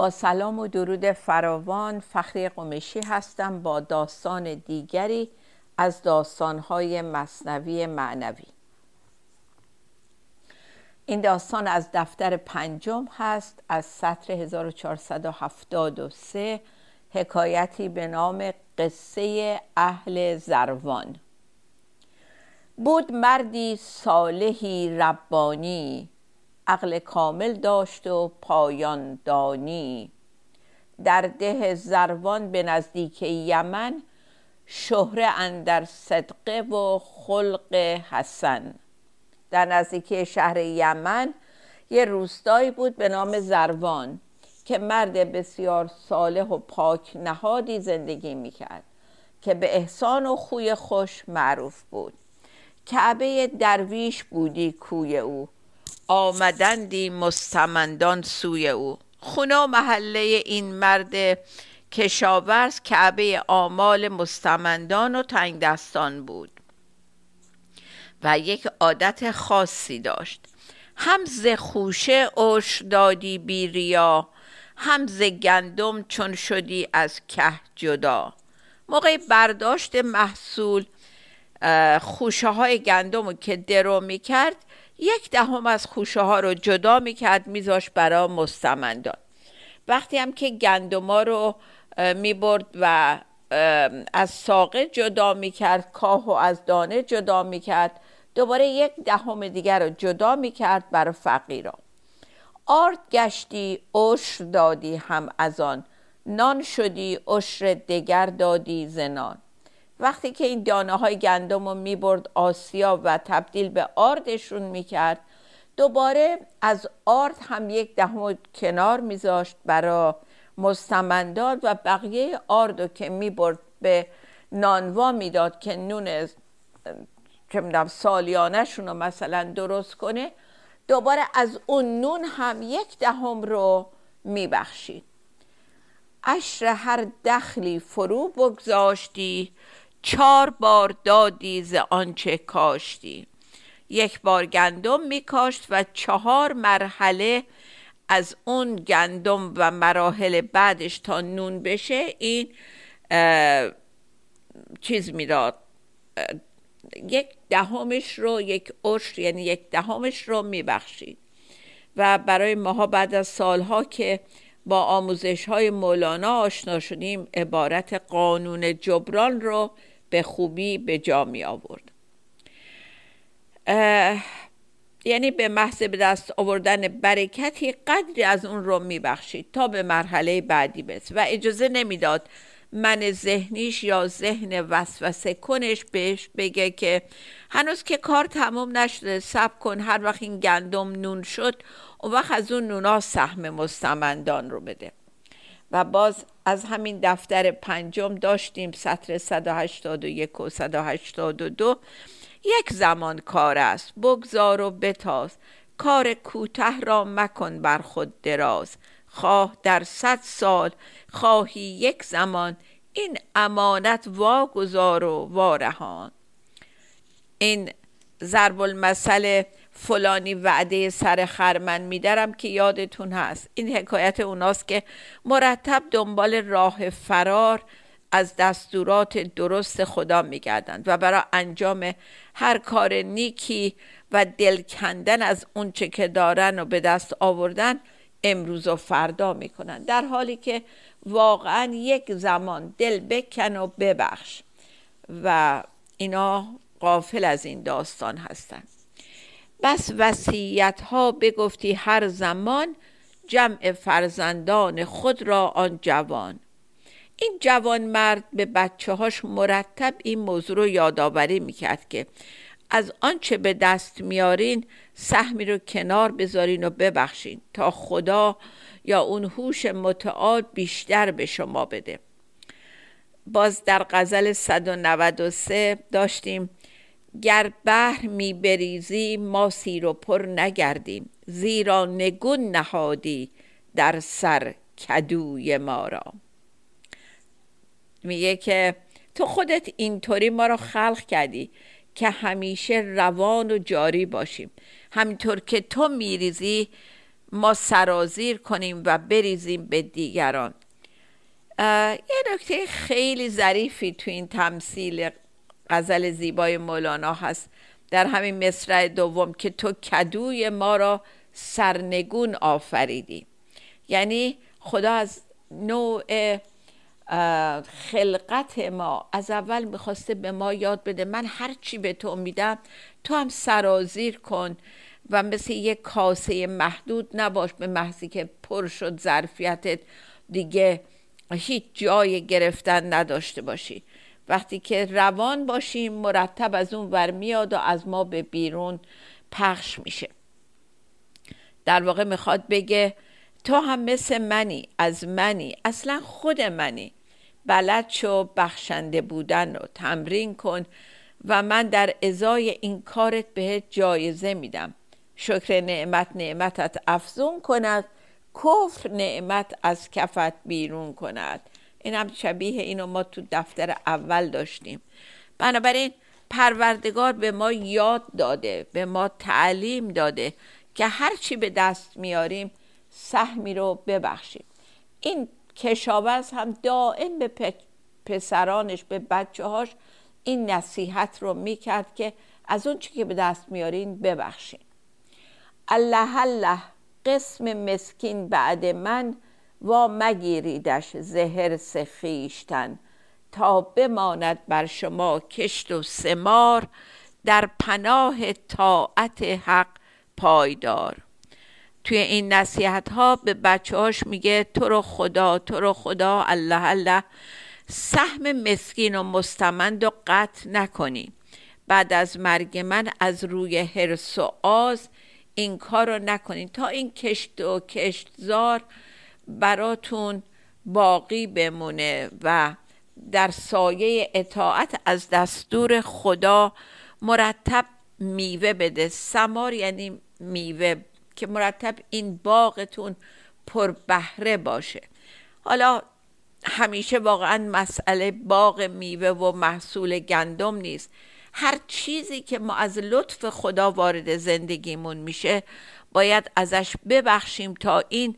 با سلام و درود فراوان. فخری قمشی هستم با داستان دیگری از داستانهای مصنوی معنوی. این داستان از دفتر پنجم هست از سطر 1473 حکایتی به نام قصه اهل زروان. بود مردی صالحی ربانی. عقل کامل داشت و پایان دانی. در ده زروان به نزدیک یمن شهره اندر صدقه و خلق حسن. در نزدیکی شهر یمن یه روستایی بود به نام زروان که مرد بسیار صالح و پاک نهادی زندگی می‌کرد که به احسان و خوی خوش معروف بود. کعبه درویش بودی کوی او. آمدندی مستمندان سوی او. خونه محله این مرد کشاورز کعبه آمال مستمندان و تنگ دستان بود. و یک عادت خاصی داشت. هم خوشه اوش دادی بیریا هم ز گندم چون شدی از که جدا. موقع برداشت محصول خوشه های گندم که درو می‌کرد یک دهم از خوشه ها رو جدا می‌کرد میذاش برا مستمندان. وقتی هم که گندما رو می‌برد و از ساقه جدا می‌کرد کاه و از دانه جدا می‌کرد دوباره یک دهم دیگر رو جدا می‌کرد برای فقیران آرد گشتی عشر دادی هم از آن. نان شدی عشر دگر دادی زنان وقتی که این دانه های گندم رو می‌برد آسیا و تبدیل به آردشون می‌کرد دوباره از آرد هم یک دهم کنار میذاشت برای مستمندان و بقیه آرد رو که می‌برد به نانوا می‌داد که نون چه می‌دونم سالیانشون رو مثلا درست کنه دوباره از اون نون هم یک دهم رو میبخشید. اشر هر دخلی فرو بگذاشتی چهار بار دادی ز آنچه کاشتی. یک بار گندم میکاشت و چهار مرحله از اون گندم و مراحل بعدش تا نون بشه این چیز می‌داد یک دهمش رو یک عشر یعنی یک دهمش رو میبخشید و برای ماها بعد از سالها که با آموزش های مولانا آشنا شدیم عبارت قانون جبران رو به خوبی به جا می آورد. یعنی به محض به دست آوردن برکتی قدری از اون رو میبخشید تا به مرحله بعدی برسه و اجازه نمی‌داد من ذهنیش یا ذهن وسوسه کنش بهش بگه که هنوز که کار تمام نشده سب کن هر وقت این گندم نون شد اون وقت از اون نونا سهم مستمندان رو بده. و باز از همین دفتر پنجم داشتیم سطر 181 و 182 یک زمان کار است. بگذار و بتاز. کار کوته را مکن بر خود دراز. خواه در صد سال خواهی یک زمان. این امانت واگذار و وارهان. این ضرب المثل فلانی وعده سر خرمن میدارم که یادتون هست. این حکایت اوناست که مرتب دنبال راه فرار از دستورات درست خدا میگردند و برای انجام هر کار نیکی و دل کندن از اونچه که دارن و به دست آوردن امروز و فردا می‌کنن در حالی که واقعا یک زمان دل بکن و ببخش و اینا قافل از این داستان هستند. بس وسیعت ها بگفتی هر زمان جمع فرزندان خود را آن جوان. این جوان مرد به بچه هاش مرتب این موضوع رو یادآوری می‌کرد که از آنچه به دست میارین سهمی رو کنار بذارین و ببخشین تا خدا یا اون هوش متعال بیشتر به شما بده. باز در غزل 193 داشتیم گر بحر می بریزی ما سیر و پر نگردیم. زیرا نگون نهادی در سر کدوی ما را. میگه که تو خودت اینطوری ما را خلق کردی که همیشه روان و جاری باشیم. همینطور که تو میریزی ما سرازیر کنیم و بریزیم به دیگران. یه نکته خیلی ظریفی تو این تمثیل غزل زیبای مولانا هست. در همین مصرع دوم که تو کدوی ما را سرنگون آفریدی. یعنی خدا از نوع خلقت ما از اول می‌خواسته به ما یاد بده. من هر چی به تو میدم تو هم سرازیر کن و مثل یک کاسه محدود نباش به محضی که پر شد ظرفیتت. دیگه هیچ جای گرفتن نداشته باشی. وقتی که روان باشیم مرتب از اون ور میاد و از ما به بیرون پخش میشه. در واقع می‌خواد بگه تو هم مثل منی از منی اصلا خود منی. بلد شو بخشنده بودن رو تمرین کن و من در ازای این کارت بهت جایزه میدم. شکر نعمت نعمتت افزون کند کفر نعمت از کفت بیرون کند. این هم شبیه اینو ما تو دفتر اول داشتیم. بنابراین پروردگار به ما یاد داده به ما تعلیم داده که هرچی به دست میاریم سهمی رو ببخشیم. این کشاورز هم دائم به پسرانش به بچه هاش این نصیحت رو می‌کرد که از اون چی که به دست میارین ببخشین. الله الله قسم مسکین بعد من و مگیریدش زهر سخیشتن تا بماند بر شما کشت و سمار در پناه طاعت حق پایدار. توی این نصیحت ها به بچه هاش میگه تو رو خدا تو رو خدا الله الله. سهم مسکین و مستمند و قطع نکنی. بعد از مرگ من از روی حرس و آز این کار رو نکنین تا این کشت و کشتزار براتون باقی بمونه و در سایه اطاعت از دستور خدا مرتب میوه بده. سمار یعنی میوه که مرتب این باغتون پر بهره باشه. حالا همیشه واقعا مسئله باغ میوه و محصول گندم نیست. هر چیزی که ما از لطف خدا وارد زندگیمون میشه باید ازش ببخشیم تا این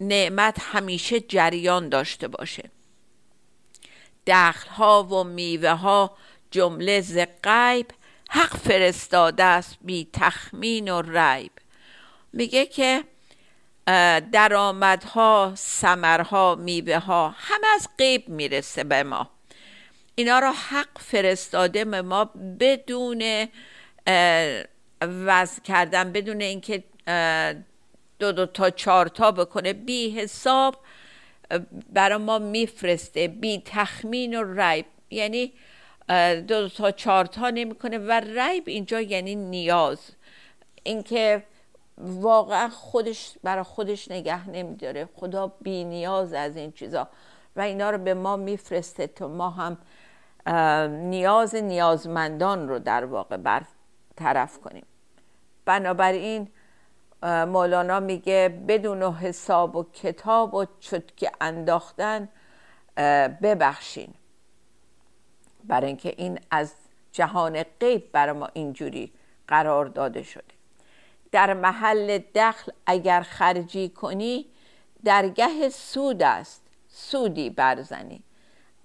نعمت همیشه جریان داشته باشه. دخل ها و میوه ها جمله ز غیب حق فرستاده است بی تخمین و ریب. میگه که درآمدها ثمرها میوه ها همه از غیب می‌رسه به ما. اینا رو حق فرستاده به ما بدون وضع کردن بدون اینکه دو دو تا چهار تا بکنه بی حساب برای ما میفرسته بی تخمین و ریب. یعنی دو, دو تا چهار تا نمی‌کنه و ریب اینجا یعنی نیاز. اینکه واقعا خودش برای خودش نگه نمیداره. خدا بی نیاز از این چیزا. و اینا رو به ما میفرسته تا ما هم نیاز نیازمندان رو در واقع برطرف کنیم. بنابراین مولانا میگه بدون حساب و کتاب و چتک انداختن ببخشین. برای اینکه این از جهان غیب برای ما اینجوری قرار داده شده. در محل دخل اگر خرجی کنی درگه سود است. سودی برزنی.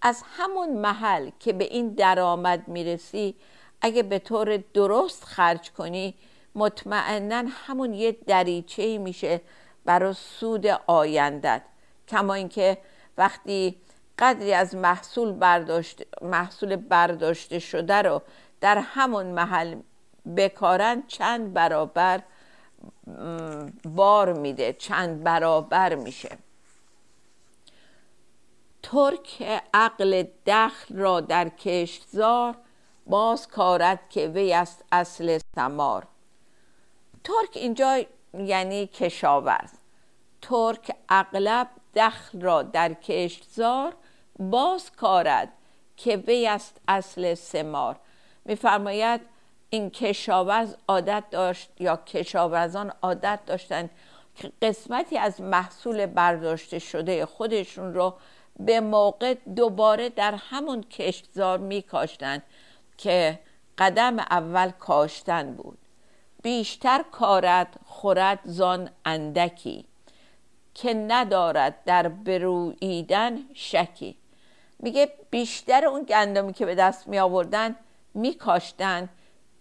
از همون محل که به این درآمد می‌رسی اگه به طور درست خرج کنی مطمئنا همون یه دریچه میشه برای سود آیندت. کما اینکه وقتی قدری از محصول برداشت محصول برداشته شده رو در همون محل بکارن چند برابر بار میده چند برابر میشه. ترک عقل دخل را در کشتزار باز کارد که وی است اصل سمار ترک اینجا یعنی کشاورز. ترک اغلب دخل را در کشتزار باز کارد که وی است اصل سمار. میفرماید این کشاورز عادت داشت یا کشاورزان عادت داشتند که قسمتی از محصول برداشته شده خودشون رو به موقع دوباره در همون کشتزار میکاشتند که قدم اول کاشتن بود. بیشتر کارد خورد زان اندکی که ندارد در بروییدن شکی. میگه بیشتر اون گندمی که به دست می آوردن می کاشتن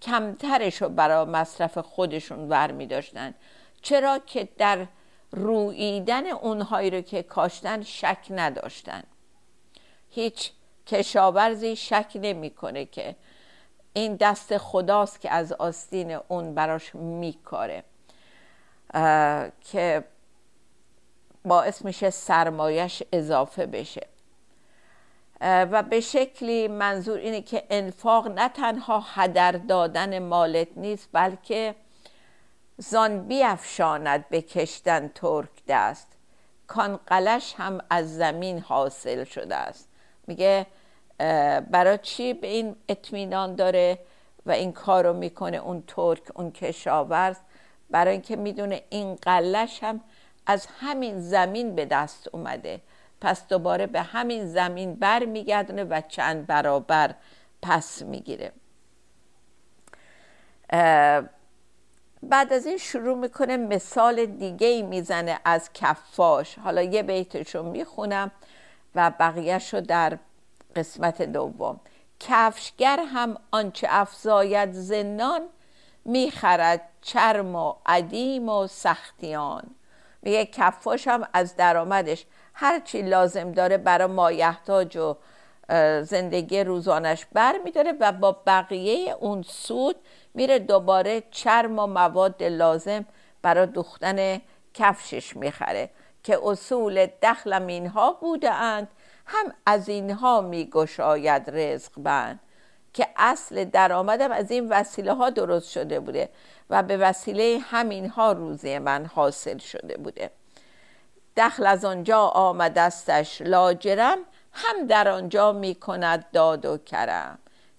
کمترش رو برای مصرف خودشون ور می داشتن چرا که در رویدن اونهایی رو که کاشتن شک نداشتن. هیچ کشاورزی شک نمی‌کنه که این دست خداست که از آستین اون براش میکاره که باعث میشه سرمایش اضافه بشه. و به شکلی منظور اینه که انفاق نه تنها هدر دادن مالت نیست بلکه زان بیافشاند به کشتن ترک دست. کان قلش هم از زمین حاصل شده است. میگه برای چی به این اطمینان داره و این کار رو می‌کنه اون ترک اون کشاورز؟ برای اینکه می‌دونه این قلش هم از همین زمین به دست اومده. پس دوباره به همین زمین بر میگردونه و چند برابر پس می‌گیره. بعد از این شروع می‌کنه مثال دیگه ای می‌زنه از کفاش. حالا یه بیتشو می‌خونم و بقیهش رو در قسمت دوم. کفشگر هم آنچه افزاید زنان می‌خرد چرم و عدیم و سختیان. میگه کفاش هم از درآمدش. هر چی لازم داره برای مایحتاج و زندگی روزانش بر میداره و با بقیه اون سود میره دوباره چرم و مواد لازم برای دوختن کفشش می‌خره. که اصول دخلم اینها بوده اند. هم از اینها میگشاید رزق بند که اصل درآمدم از این وسیله ها درست شده بوده و به وسیله همینها روزی من حاصل شده بوده. دخل از آنجا آمدستش لاجرم هم در آنجا می کند داد و کرم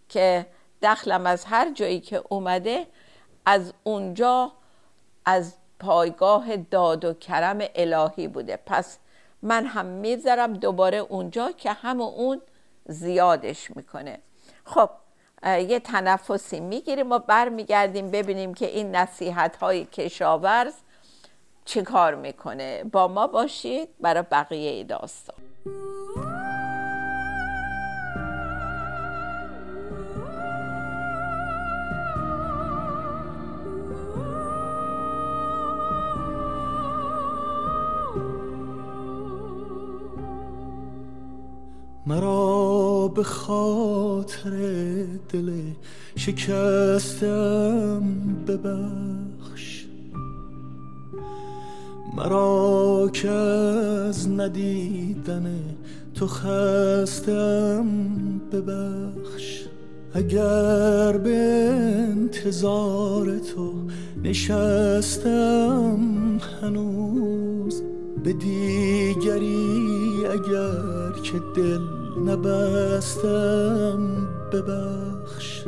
که دخلم از هر جایی که اومده از اونجا از پایگاه داد و کرم الهی بوده. پس من هم می‌ذارم دوباره اونجا که هم اون زیادش می‌کنه. خب یه تنفسی می‌گیریم و برمیگردیم ببینیم که این نصیحت های کشاورز چه کار می‌کنه. با ما باشید برای بقیه داستان. به خاطر دل شکستم ببخش. مرا که از ندیدن تو خستم ببخش. اگر به انتظار تو نشستم هنوز به دیگری اگر که دل نبستم ببخش.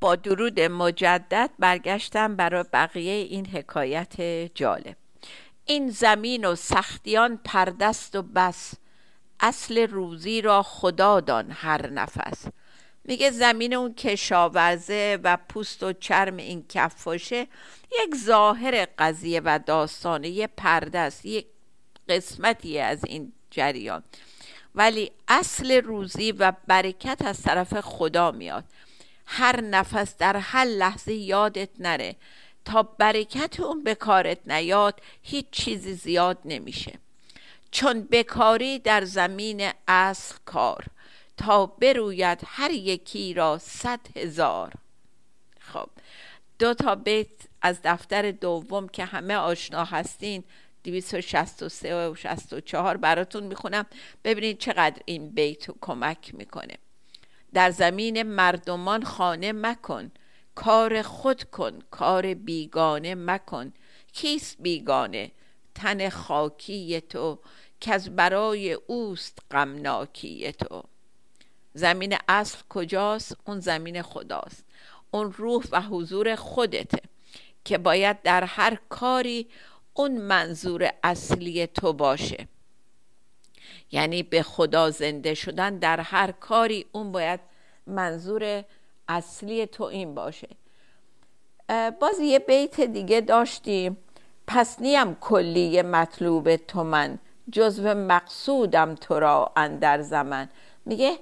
با درود مجدد برگشتم برای بقیه این حکایت جالب. این زمین و سختیان پردست و بس اصل روزی را خدا دان هر نفس. میگه زمین اون کشاورزه و پوست و چرم این کفاشه یک ظاهر قضیه و داستانه یه پرده است یک قسمتی از این جریان. ولی اصل روزی و برکت از طرف خدا میاد. هر نفس در هر لحظه یادت نره. تا برکت اون به کارت نیاد هیچ چیزی زیاد نمیشه. چون بکاری در زمین اصل کار. تا بروید هر یکی را صد هزار. خب دو تا بیت از دفتر دوم که همه آشنا هستین 263 و 64 براتون می‌خونم. ببینید چقدر این بیت کمک می‌کنه. در زمین مردمان خانه مکن کار خود کن کار بیگانه مکن. کیست بیگانه؟ تن خاکی تو که از برای اوست غمناکی تو. زمین اصل کجاست؟ اون زمین خداست. اون روح و حضور خودته که باید در هر کاری اون منظور اصلی تو باشه. یعنی به خدا زنده شدن در هر کاری اون باید منظور اصلی تو این باشه. باز یه بیت دیگه داشتیم. پس نیم کلی مطلوب تو من جزو مقصودم تو را اندر زمن. میگه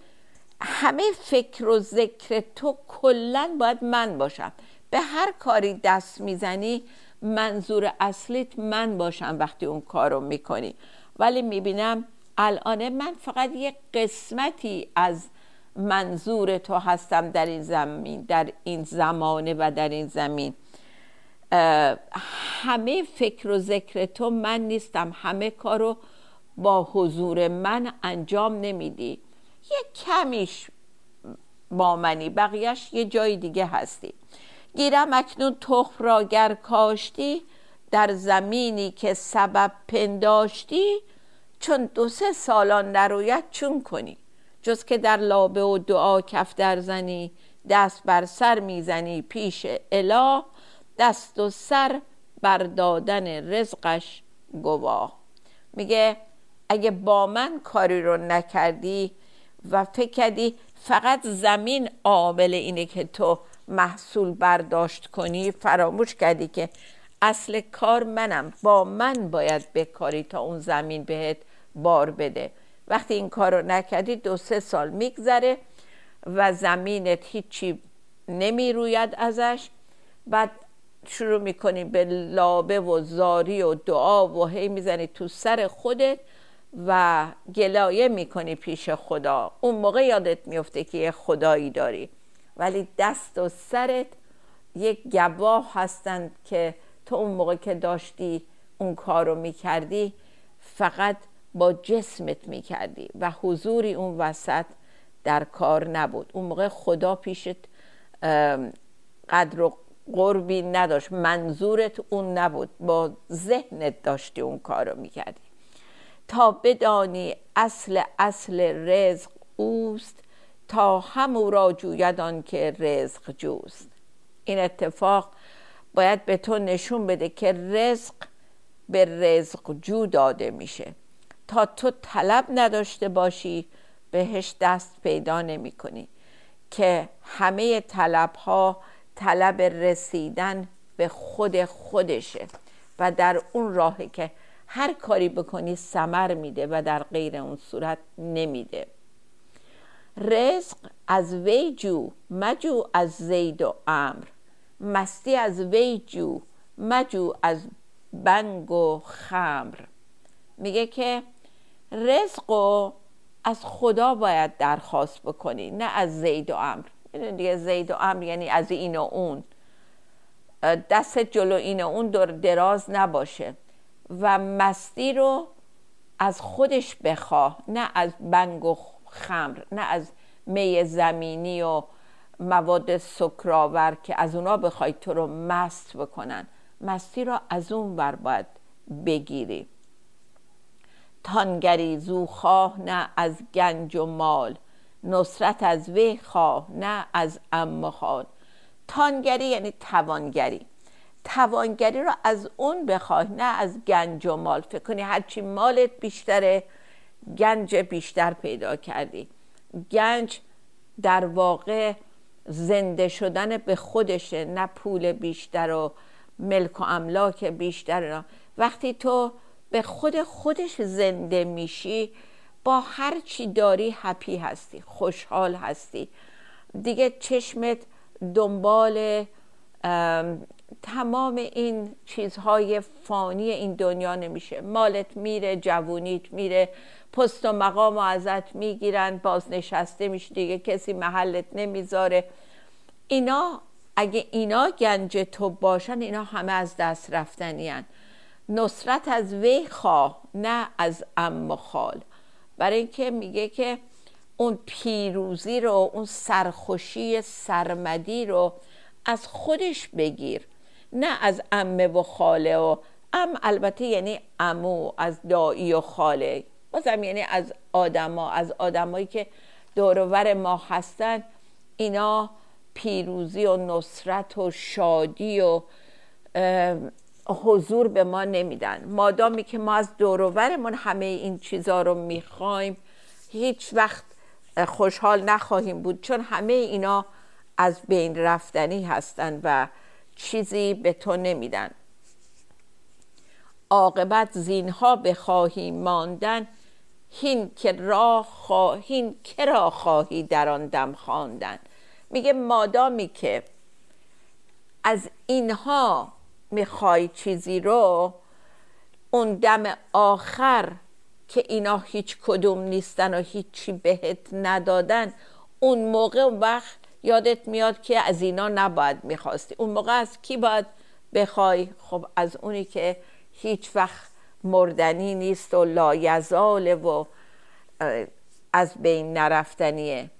همه فکر و ذکر تو کلا باید من باشم. به هر کاری دست می‌زنی منظور اصلیت من باشم وقتی اون کار رو می‌کنی. ولی می‌بینم الان من فقط یه قسمتی از منظور تو هستم در این زمین در این زمانه و در این زمین. همه فکر و ذکر تو من نیستم. همه کارو با حضور من انجام نمیدی. یه کمیش با منی بقیهش یه جای دیگه هستی. گیرم اکنون تخم را گر کاشتی در زمینی که سبب پنداشتی چون دو سه سالان نروید چون کنی. جز که در لابه و دعا کف در زنی دست بر سر می‌زنی پیش اله دست و سر بر دادن رزقش گواه. میگه اگه با من کاری رو نکردی و فکر کردی فقط زمین عامل اینه که تو محصول برداشت کنی فراموش کردی که اصل کار منم. با من باید بکاری تا اون زمین بهت بار بده. وقتی این کار رو نکردی دو سه سال میگذره و زمینت هیچی نمی‌روید ازش. بعد شروع می‌کنی به لابه و زاری و دعا و هی می‌زنی تو سر خودت. و گلایه می‌کنی پیش خدا. اون موقع یادت میفته که یه خدایی داری. ولی دست و سرت یک گواه هستند که تو اون موقع که داشتی اون کار رو می‌کردی فقط با جسمت می‌کردی و حضوری اون وسط در کار نبود. اون موقع خدا پیشت قدر و قربی نداشت. منظورت اون نبود. با ذهنت داشتی اون کار رو می‌کردی. تا بدانی اصل اصل رزق اوست تا همو را جوید که رزق جوست. این اتفاق باید به تو نشون بده که رزق به رزق جو داده میشه. تا تو طلب نداشته باشی بهش دست پیدا نمی کنی. که همه طلب ها طلب رسیدن به خود خودشه و در اون راهه که هر کاری بکنی سمر میده و در غیر اون صورت نمیده. رزق از وی جو مجو از زید و امر مستی از وی جو مجو از بنگ و خمر. میگه که رزق و از خدا باید درخواست بکنی نه از زید و امر دیگه زید و امر یعنی از این و اون. دست جلو این و اون دراز نباشه. و مستی رو از خودش بخواه. نه از بنگ و خمر نه از می زمینی و مواد سکراور که از اونا بخوای تو رو مست بکنن. مستی رو از اون بر باید بگیری. تانگری زو خواه نه از گنج و مال. نصرت از وی خواه نه از ام خال. تانگری یعنی توانگری. توانگری رو از اون بخواه نه از گنج و مال. فکر کنی هرچی مالت بیشتره گنج بیشتر پیدا کردی. گنج در واقع زنده شدن به خودشه نه پول بیشتر و ملک و املاک بیشتر. وقتی تو به خود خودش زنده میشی با هر چی داری هپی هستی خوشحال هستی. دیگه چشمت دنبال تمام این چیزهای فانی این دنیا نمیشه. مالت میره جوونیت میره پست و مقام و ازت می‌گیرن بازنشسته میشه دیگه کسی محلت نمی‌ذاره. اینا اگه اینا گنج تو باشن اینا همه از دست رفتنی نصرت از وی خواه نه از ام خال. برای اینکه میگه که اون پیروزی رو اون سرخوشی سرمدی رو از خودش بگیر. نه از امه و خاله و ام البته یعنی امو از دایی و خاله. بازم یعنی از آدما از آدمایی که دورور ما هستن اینا پیروزی و نصرت و شادی و حضور به ما نمیدن. مادامی که ما از دورورمون همه این چیزها رو می‌خوایم هیچ وقت خوشحال نخواهیم بود چون همه اینا از بین رفتنی هستند و چیزی به تو نمیدن. عاقبت زینها بخواهی ماندن هین که را خواهین که را خواهی در آن دم خواندن. میگه مادامی که از اینها می‌خوای چیزی رو اون دم آخر که اینا هیچ کدوم نیستن و هیچی بهت ندادن اون موقع وقت یادت میاد که از اینا نباید می‌خواستی. اون موقع از کی باید بخوای؟ خب از اونی که هیچ وقت مردنی نیست و لایزاله و از بین نرفتنیه.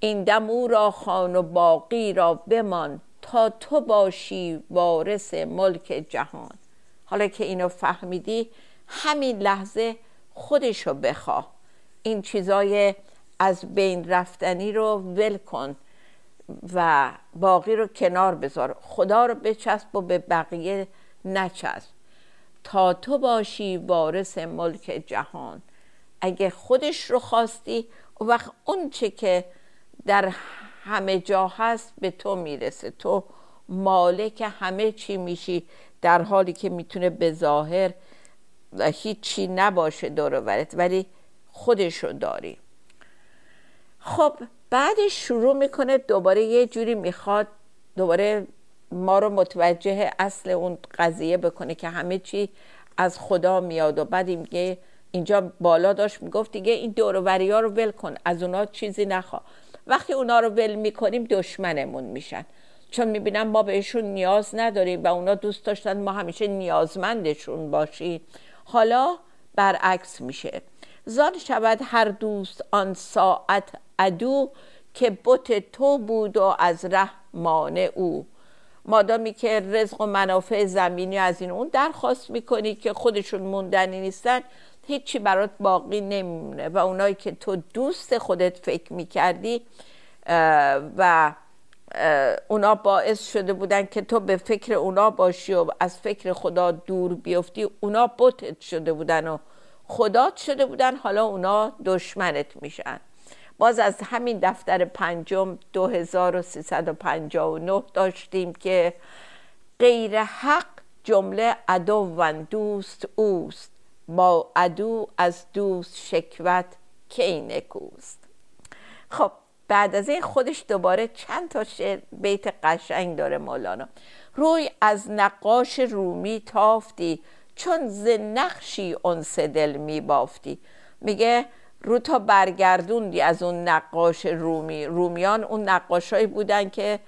این دم او را خان و باقی را بمان تا تو باشی وارث ملک جهان. حالا که اینو فهمیدی همین لحظه خودشو بخواه. این چیزای از بین رفتنی رو ول کن و باقی رو کنار بذار. خدا رو بچسب و به بقیه نچسب. تا تو باشی وارث ملک جهان. اگه خودش رو خواستی و وقت اون چه که در همه جا هست به تو می‌رسه. تو مالک همه چی میشی در حالی که می‌تونه به ظاهر هیچی نباشه دور ولی خودش رو داری. خب بعدش شروع می‌کنه دوباره یه جوری می‌خواد دوباره ما رو متوجه اصل اون قضیه بکنه که همه چی از خدا میاد و بعد میگه اینجا بالا داشت می‌گفت دیگه این دوروری ها رو ول کن از اونا چیزی نخوا. وقتی اونا رو ول می‌کنیم دشمنمون میشن. چون می‌بینم ما بهشون نیاز نداریم و اونا دوست داشتن ما همیشه نیازمندشون باشیم. حالا برعکس میشه. زان شود هر دوست آن ساعت عدو که بت تو بود و از ره مانع او. مادامی که رزق و منافع زمینی از این اون درخواست می‌کنی که خودشون موندنی نیستن هیچی برات باقی نمیمونه و اونایی که تو دوست خودت فکر می‌کردی و اونا باعث شده بودن که تو به فکر اونا باشی و از فکر خدا دور بیفتی اونا بتت شده بودن و خدات شده بودن حالا اونا دشمنت میشن. باز از همین دفتر پنجم 2359 داشتیم که غیر حق جمله عدو و دوست اوست. با عدو از دوست شکوت کی نکوست. خب بعد از این خودش دوباره چند تا شعر بیت قشنگ داره مولانا. روی از نقاش رومی تافتی چون ز نقشی انس دل می بافتی میگه رو تا برگردوندی از اون نقاش رومی. رومیان اون نقاشایی بودن که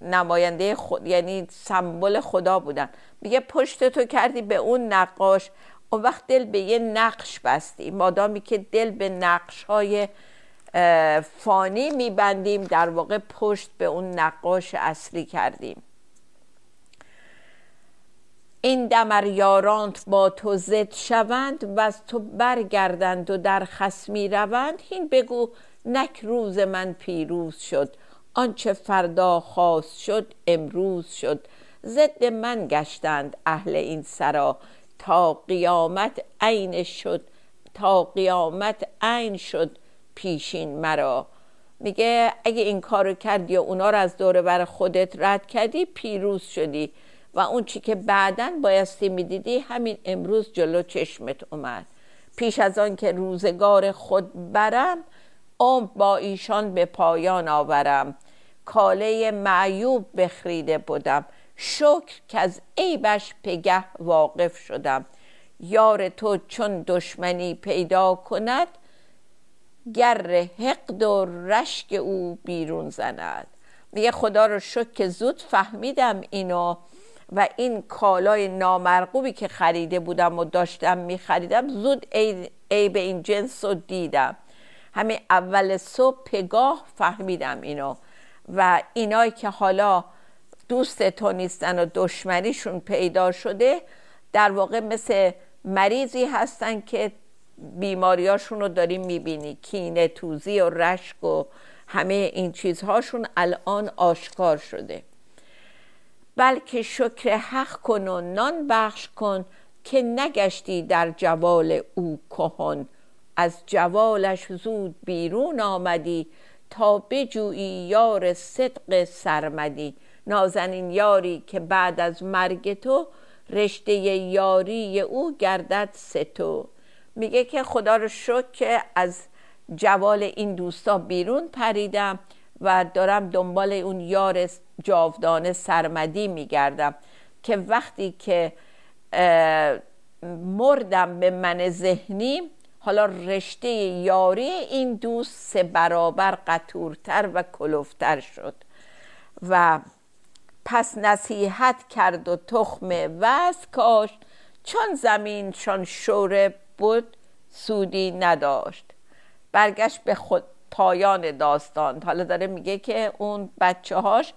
نماینده خود یعنی سمبل خدا بودن. میگه پشت تو کردی به اون نقاش. اون وقت دل به یه نقش بستی. مادامی که دل به نقش های فانی میبندیم در واقع پشت به اون نقاش اصلی کردیم. این دمر یارانت با تو زد شوند و از تو برگردند و در خسمی روند. هین بگو نک روز من پیروز شد آنچه فردا خواست شد امروز شد. ضد من گشتند اهل این سرا تا قیامت عین شد تا قیامت عین شد پیشین مرا. میگه اگه این کارو کردی و اونا رو از دور بر خودت رد کردی پیروز شدی. و اون چی که بعدا بایستی می‌دیدی همین امروز جلو چشمت اومد. پیش از آن که روزگار خود برم عمر با ایشان به پایان آورم. کاله معیوب بخریده بودم. شکر که از عیبش پگه واقف شدم. یار تو چون دشمنی پیدا کند گر حقد و رشک او بیرون زند. میگه خدا رو شکر زود فهمیدم اینو. و این کالای نامرغوبی که خریده بودم و داشتم میخریدم زود عیب این جنس رو دیدم. همین اول صبح پگاه فهمیدم اینو. و اینایی که حالا دوست تو نیستن و دشمنیشون پیدا شده در واقع مثل مریضی هستن که بیماریاشون رو داریم می‌بینی. کینه توزی و رشک و همه این چیزهاشون الان آشکار شده. بلکه شکر حق کن و نان بخش کن که نگشتی در جوال او کهن. از جوالش زود بیرون آمدی تا بجویی یار صدق سرمدی. نازنین یاری که بعد از مرگ تو رشته یاری او گردد ستو میگه که خدا رو شکر که از جوال این دوستا بیرون پریدم. و دارم دنبال اون یار جاودانه سرمدی میگردم که وقتی که مردم به من ذهنی حالا رشته یاری این دوست سه برابر قطورتر و کلوفتر شد و پس نصیحت کرد و تخم وز کاشت. چون زمینشان شوره بود سودی نداشت. برگشت به خود پایان داستان. حالا داره میگه که اون بچه هاش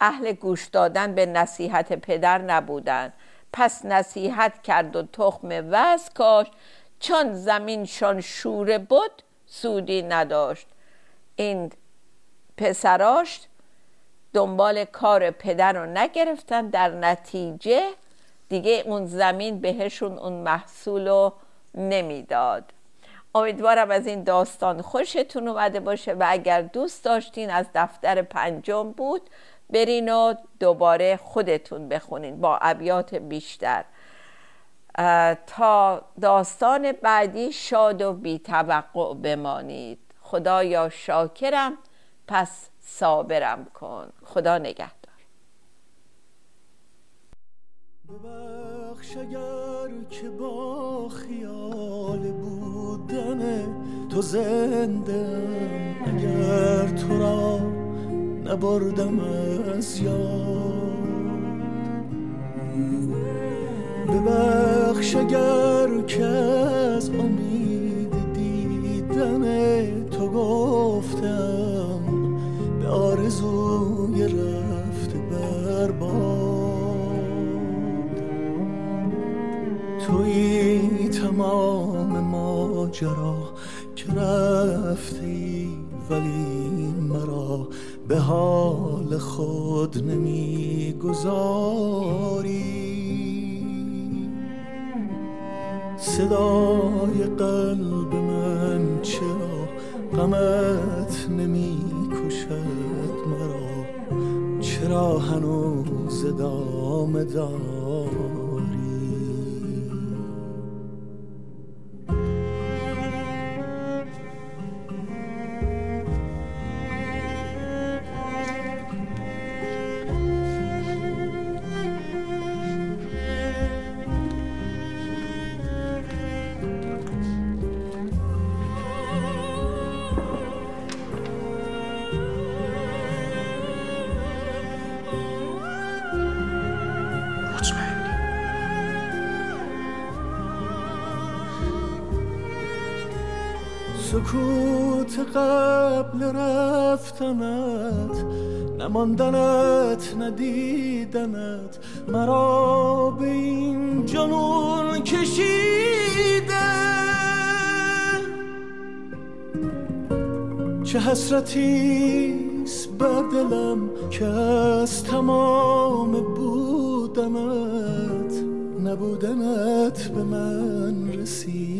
اهل گوش دادن به نصیحت پدر نبودن. پس نصیحت کرد و تخم وز کاشت. چون زمینشان شوره بود سودی نداشت. این پسراش دنبال کار پدر رو نگرفتن. در نتیجه دیگه اون زمین بهشون اون محصول رو نمی‌داد. امیدوارم از این داستان خوشتون اومده باشه و اگر دوست داشتین از دفتر پنجم بود برین و دوباره خودتون بخونین با ابیات بیشتر. تا داستان بعدی شاد و بی توقع بمانید. خدایا شاکرم پس صابرم کن. خدا نگهدار. ببخش اگر که با خیال بودن تو زنده اگر تو را نبردم از یاد. ببخش اگر که از امید دیدن تو گفتم به آرزوی رفت برباد توی تمام ماجرا که رفتی ولی مرا به حال خود نمی‌گذاری. صدای قلب من چرا غمت نمی کشد مرا؟ چرا هنوز ادامه دار؟ سکوت قبل رفتنت نماندنت ندیدنت مرا به این جنون کشیده. چه حسرتیست بر دلم که از تمام بودنت نبودنت به من رسیده